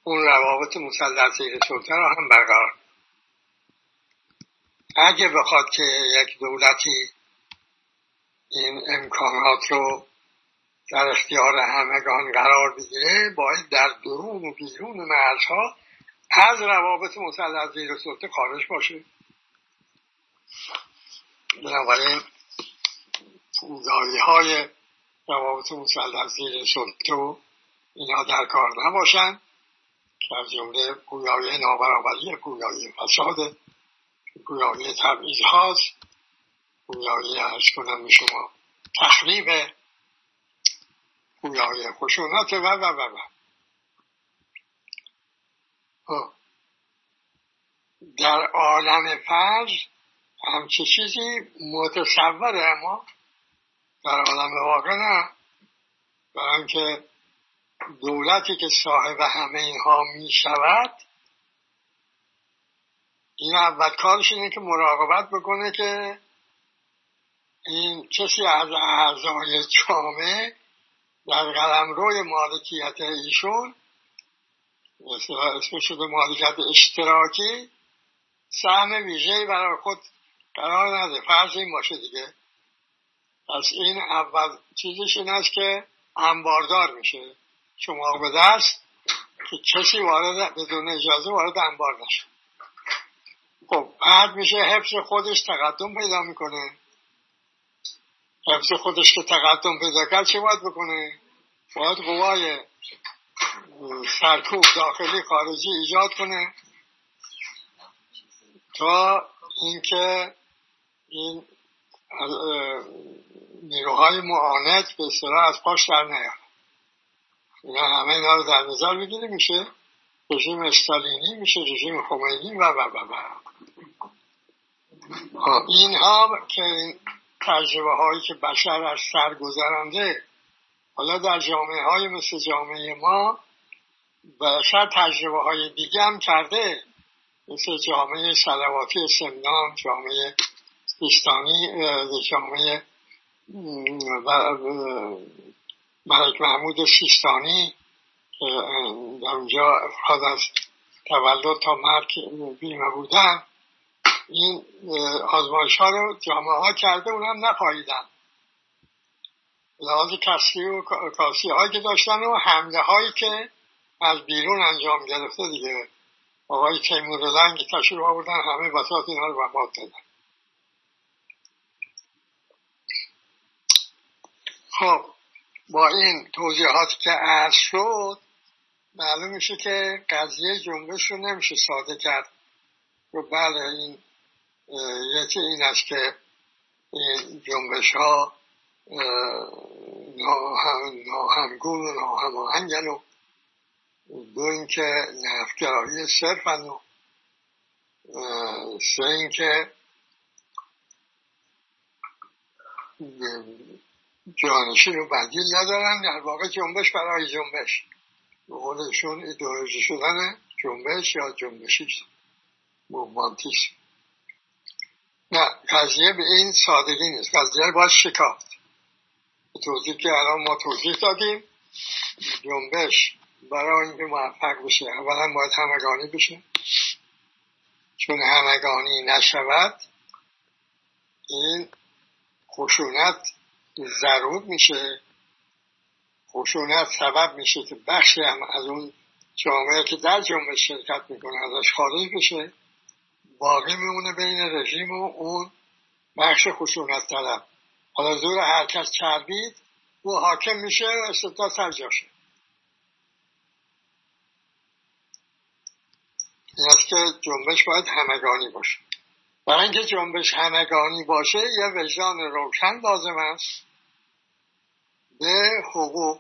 اون روابط مسلط زیر سلطه رو هم برقرار. اگه بخواد که یک دولتی این امکانات رو در اختیار همگان قرار بگیره باید در درون و بیرون مرزها از روابط مسلط زیر سلطه خارج باشه. بنابراین پویایی های روابط مسلط زیر سلطه اینا در کار نباشن. که از جمله پویایی نابرابری پویایی فساد پویایی تبعیض هاست پویایی ارز کنم شما تخریب پویایی خشونت و و و و خب. در عالم فرض همچه چیزی؟ متصوره اما در عالم واقع نه. برای اینکه دولتی که صاحب همه اینها می شود این اول کارش اینه که مراقبت بکنه که این کسی از اعضای جامعه در قلم روی مالکیت ایشون اسم شده مالکیت اشتراکی سهم ویژه برای خود قرار نده. فرض این باشه دیگه. پس این اول چیزش این است که انباردار میشه. شما به دست که کسی وارد بدون اجازه وارد انبار نشه. خب بعد میشه حفظ خودش تقدم پیدا می‌کنه. حفظ خودش که تقدم پیدا کرد چه باید بکنه؟ باید قوای سرکوب داخلی خارجی ایجاد کنه تا اینکه این نیروهای معاند به اصطلاح از پاش در نیاد. اینا همه اینا رو در نظر بگیره میشه رژیم استالینی میشه رژیم خمینی و و و و. خب، این ها که تجربه هایی که بشر از سر گذرانده حالا در جامعه های مثل جامعه ما بشر تجربه های دیگه هم کرده مثل جامعه سلواتی سمنان جامعه سیستانی جامعه ملک محمود سیستانی در اونجا افراد از تولد تا مرگ بیمه بودن این آزمایش ها رو جامعه ها کرده اون هم نپاییدن. لحاظ کسی و کاسی هایی که داشتن و حمله هایی که از بیرون انجام گرفته دیگه. آقای تیمور لنگ تشریف آوردن همه بساط اینها رو بمباد دادن. خب با این توضیحات که عرض شد معلوم میشه که قضیه جنبش رو نمیشه ساده کرد. و بله این یکی این است که این جنبش ها ناهمگون و ناهماهنگن و دو اینکه نفگرایی صرفن و سه اینکه جانشین و بدیل ندارن در واقع جنبش برای جنبش. به قولشون ایدئولوژی شدن جنبش یا جنبشی مومانتیسم. نه قضیه به این سادگی نیست. قضیه باید شکافت. به توضیح که الان ما توضیح دادیم. جنبش برای اینکه موفق بشه. اولا باید همگانی بشه. چون همگانی نشود این خشونت ضرور میشه. خشونت سبب میشه که بخشی هم از اون جامعه که در جنبش شرکت می‌کنه ازش خارج بشه. باقی میمونه بین رژیم و اون بخش خشونت طلب. حالا زور هر کس چربید او حاکم میشه و استبداد سر جاشه این است که جنبش باید همگانی باشه. برای اینکه جنبش همگانی باشه یه وجدان روشن لازم است به حقوق.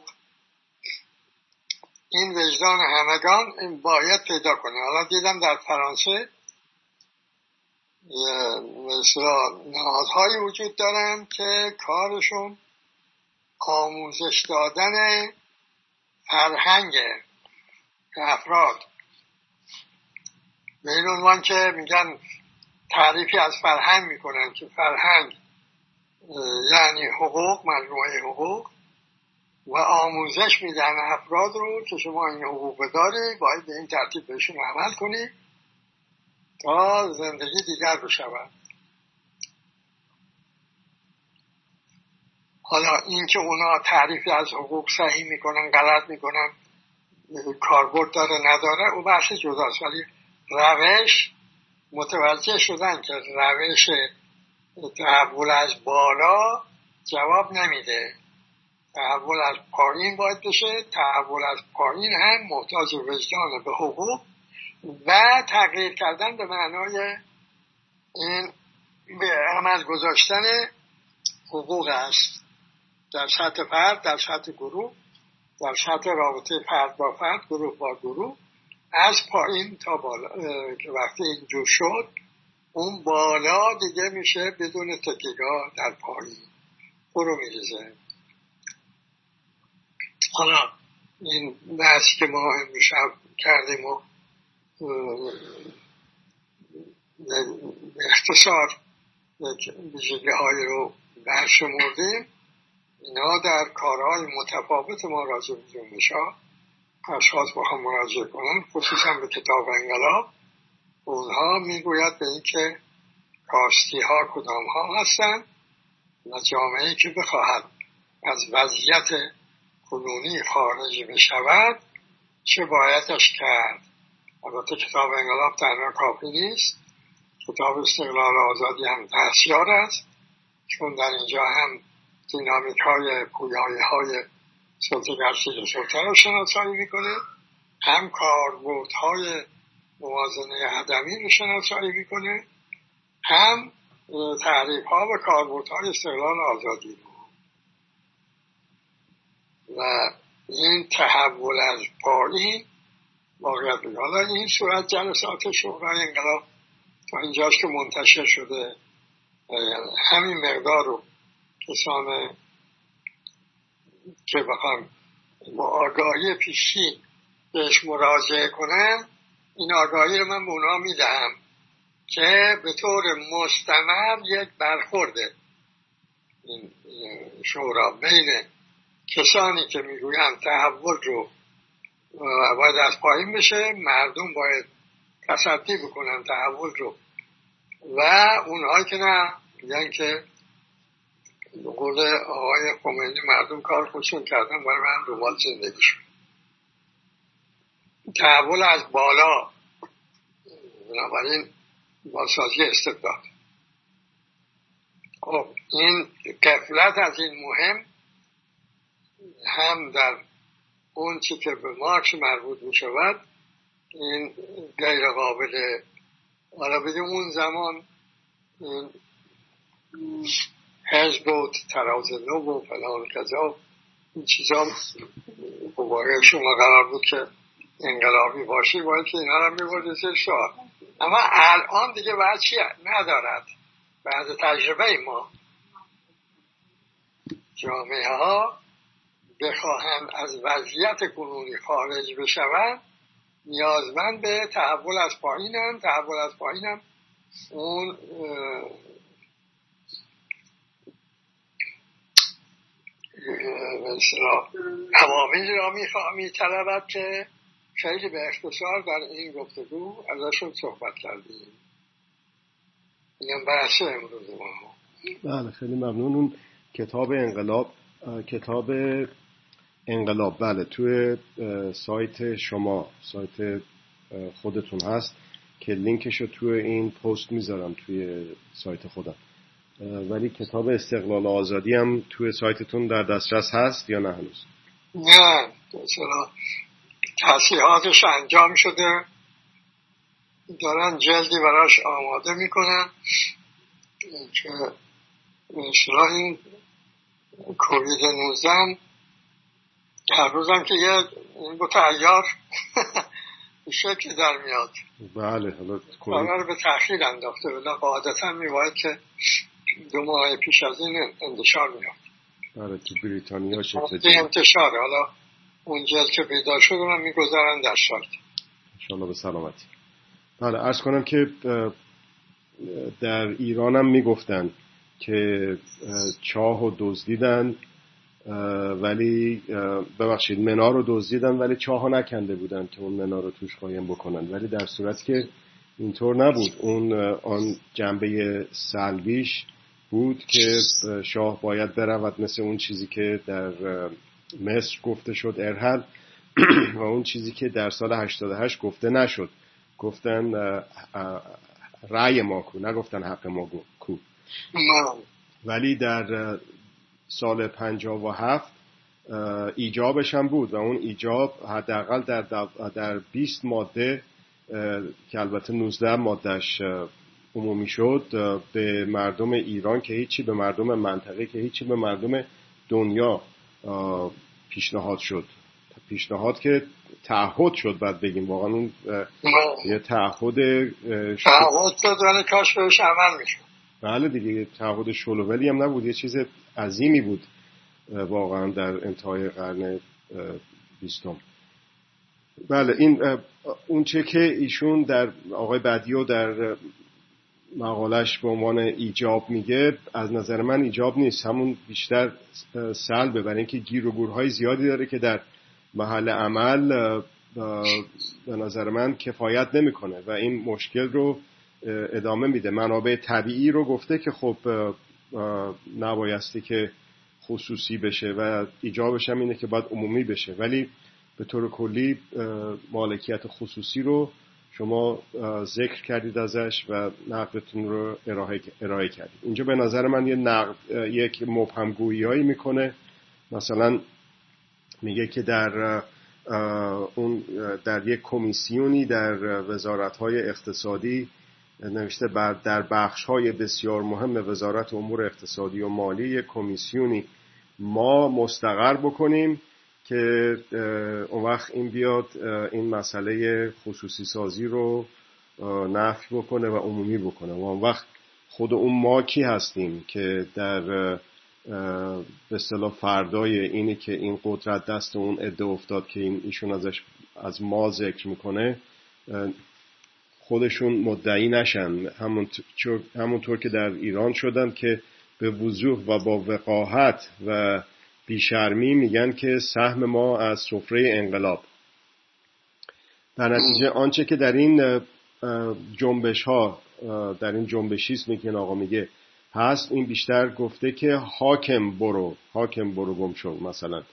این وجدان همگان باید پیدا کنه. حالا دیدم در فرانسه مثلا نهادهایی وجود دارن که کارشون آموزش دادن فرهنگ افراد. به این عنوان که میگن تعریفی از فرهنگ می‌کنن که فرهنگ یعنی حقوق مجموعه حقوق و آموزش میدن افراد رو که شما این حقوق داری باید به این ترتیب بهشون عمل کنید تا زندگی دیگر بشود. حالا اینکه اونا تعریفی از حقوق صحیح می‌کنن غلط می‌کنن کاربرد داره نداره او بحث جداست ولی روش متوجه شدن که روش تحول از بالا جواب نمیده. تحول از پایین باید بشه تحول از پایین هم محتاج وجدان به حقوق و تغییر کردن به معنای این به عمل گذاشتن حقوق است. در سطح فرد در سطح گروه در سطح رابطه فرد با فرد گروه با گروه. از پایین تا بالا که وقتی اینجور شد اون بالا دیگه میشه بدون تکیگاه در پایین. برو میریزه. حالا این بحثی که ما امشب کردیم و اختصار ویژگی های رو برشمردیم اینا در کارهای متفاوت ما راجع به جنبش ها اشخاص هم مراجعه کنن خصوصا به کتاب انگلاب اونها می‌گوید به اینکه کاستی ها کدام ها هستند و جامعه که بخواهد از وضعیت کنونی خارجی بشود چه بایدش کرد. البته کتاب انقلاب تنها کافی نیست. کتاب استقلال آزادی هم دستیار است چون در اینجا هم دینامیک های پویایی های سلطه گرسید سلطه رو شناسایی می‌کنه. هم کاربرد های موازنه عدمی رو شناسایی می‌کنه. هم تعریف ها و کاربرد های استقلال آزادی رو. و این تحول از پایین واقعیت حالا این صورت جلسات شورای انقلاب تا اینجاش که منتشر شده همین مقدار رو کسان که بخوام با آگاهی پیشی بهش مراجعه کنم این آگاهی رو من به اونا می‌دهم که به طور مستمر یک برخورده. این شورا بین کسانی که می‌گویند تحول رو باید از پایین بشه مردم باید تصدی بکنن تحول رو. و اونهایی که نه میگن که قول آقای خمینی مردم کار خودشون کردن برای من دنبال زندگیشون تحول از بالا. بنابراین بازسازی استبداد. خب این کفلت از این مهم هم در اون چی که به مارکس مربوط می شود این غیر قابل حالا بدیم اون زمان حزب و تراز نو و فلان کذا. این چیزا مبارک شما قرار بود که انقلابی باشی باید که اینا رو می‌برد زیر شاه. اما الان دیگه چی ندارد. بعد تجربه ما. جامعه ها بخواهند از وضعیت کنونی خارج بشوند نیازمند به تحول از پایینن تحول از پایینم اون عواملی را میطلبد که خیلی به اختصار در این گفتگو ازشون صحبت کردیم. اینم بحث امروز ما بله خیلی ممنون. اون کتاب انقلاب کتاب انقلاب بله توی سایت شما سایت خودتون هست که لینکش رو توی این پست می‌ذارم توی سایت خودم. ولی کتاب استقلال آزادی هم توی سایتتون در دسترس هست یا نه هنوز؟ نه چرا؟ تصحیحاتش انجام شده. دارن جلدی براش آماده می‌کنن. که مثلا این کووید 19 هر روزم که یه این با تحیار شکل در میاد. بله حالا به تأخیر انداخته. بلا قاعدتا میباید که دو ماه پیش از این انتشار میاد. بله تو بریتانیا شکل انتشار حالا اون که پیدا شد من می‌گذارن در شارت انشاءالله به سلامتی. بله ارز کنم که در ایرانم می‌گفتن که چاه و دزدیدن ولی ببخشید منا رو دزدیدن ولی چاه نکنده بودن که اون منا رو توش قایم بکنن. ولی در صورت که اینطور نبود. اون آن جنبه سلبیش بود که شاه باید برود مثل اون چیزی که در مصر گفته شد ارهل. و اون چیزی که در سال 88 گفته نشد. گفتن رأی ما کو. نگفتن حق ما کو. ولی در سال 57 ایجابش هم بود. و اون ایجاب حداقل در, در 20 ماده که البته 19 مادهش عمومی شد به مردم ایران که هیچی به مردم منطقه که هیچی به مردم دنیا پیشنهاد شد. پیشنهاد که تعهد شد بعد بگیم. واقعا اون یه تعهد تعهد شد ولی کاش بهش عمل می‌شد. بله دیگه تعهد شلوولی هم نبود یه چیز عظیمی بود واقعا در انتهای قرن بیستم. بله این اون چه که ایشون در آقای بدیو در مقالش به عنوان ایجاب میگه از نظر من ایجاب نیست. همون بیشتر سلبه برای اینکه گیر و گورهای زیادی داره که در محل عمل به نظر من کفایت نمی‌کنه و این مشکل رو ادامه میده. منابع طبیعی رو گفته که خب نبایستی که خصوصی بشه و ایجابش هم اینه که باید عمومی بشه. ولی به طور کلی مالکیت خصوصی رو شما ذکر کردید ازش و نقدتون رو ارائه, ارائه کردید. اینجا به نظر من یه نقد یک مبهمگویی هایی می‌کنه. مثلا میگه که در اون در یک کمیسیونی در وزارت های اقتصادی نوشته در بخش های بسیار مهم وزارت امور اقتصادی و مالی یک کمیسیونی ما مستقر بکنیم. که اون وقت این بیاد این مسئله خصوصی سازی رو نفی بکنه و عمومی بکنه. و اون وقت خود اون ما کی هستیم که در به اصطلاح فردای اینی که این قدرت دست اون عده افتاد که این ایشون ازش از ما ذکر می‌کنه خودشون مدعی نشن. همونطور که در ایران شدن که به وضوح و با وقاحت و بیشرمی میگن که سهم ما از سفره انقلاب. در نتیجه آنچه که در این جنبش ها در این جنبشیسمی که آقا میگه هست. این بیشتر گفته که حاکم برو حاکم برو گم شو مثلا.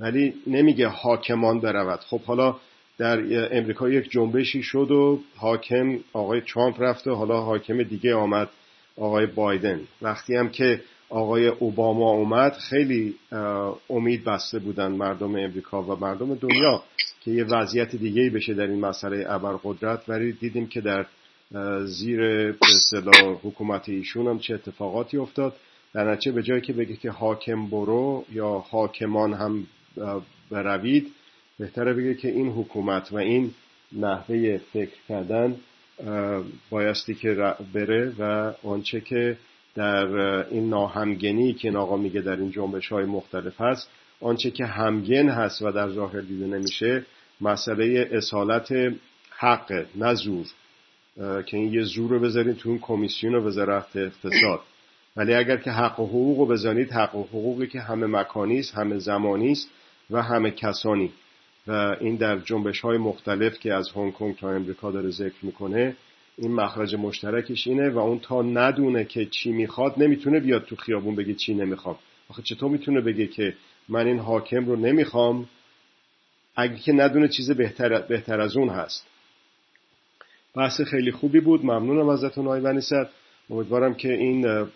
ولی نمیگه حاکمان برود. خب حالا در امریکا یک جنبشی شد و حاکم آقای ترامپ رفته حالا حاکم دیگه آمد آقای بایدن. وقتی هم که آقای اوباما اومد خیلی امید بسته بودن مردم امریکا و مردم دنیا که یه وضعیت دیگه بشه در این مسئله ابرقدرت. ولی دیدیم که در زیر اصطلاح حکومت ایشون هم چه اتفاقاتی افتاد. در نتیجه به جایی که بگه که حاکم برو یا حاکمان هم بروید بهتره بگه که این حکومت و این نحوه فکر کردن بایستی که بره و آنچه که در این ناهمگنی که این میگه در این جنبش های مختلف هست آنچه که همگن هست و در ظاهر دیده نمیشه مسئله اصالت حق نه زور. که این یه زور رو بذارید تو اون کمیسیون وزارت اقتصاد. ولی اگر که حق و حقوق رو بزنید حق و حقوقی که همه مکانی است همه زمانی است و همه کسانی. و این در جنبش های مختلف که از هنگ کنگ تا امریکا داره ذکر می‌کنه این مخرج مشترکش اینه و اون تا ندونه که چی می‌خواد نمی‌تونه بیاد تو خیابون بگه چی نمی‌خوام. آخه چطور می‌تونه بگه که من این حاکم رو نمی‌خوام؟ اگه که ندونه چیز بهتر, بهتر از اون هست. بحث خیلی خوبی بود. ممنونم ازتون آقای ونیست امیدوارم که این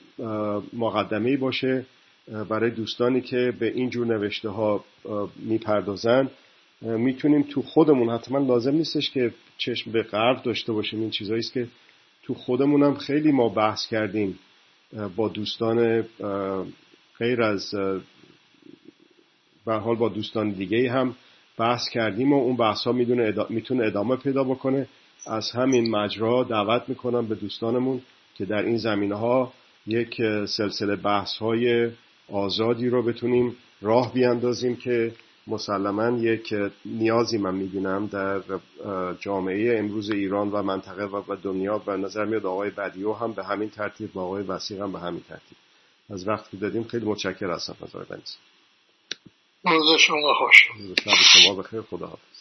مقدمه باشه برای دوستانی که به این جور نوشته ها می‌پردازن. می‌تونیم تو خودمون حتما لازم نیستش که چشم به غرب داشته باشیم. این چیزایی است که تو خودمون هم خیلی ما بحث کردیم با دوستان غیر از به حال با دوستان دیگه هم بحث کردیم و اون بحث ها می‌تونه ادامه پیدا بکنه. از همین مجرا دعوت می‌کنم به دوستانمون که در این زمینه ها یک سلسله بحث های آزادی رو بتونیم راه بیاندازیم که مسلما یک نیازی من می‌بینم در جامعه امروز ایران و منطقه و دنیا. و نظر میاد آقای بدیو هم به همین ترتیب و آقای وسیق هم به همین ترتیب. از وقتی دادیم خیلی متشکر هستم از آقای بنیز روز شما خوش. شما بخیر. خدا حافظ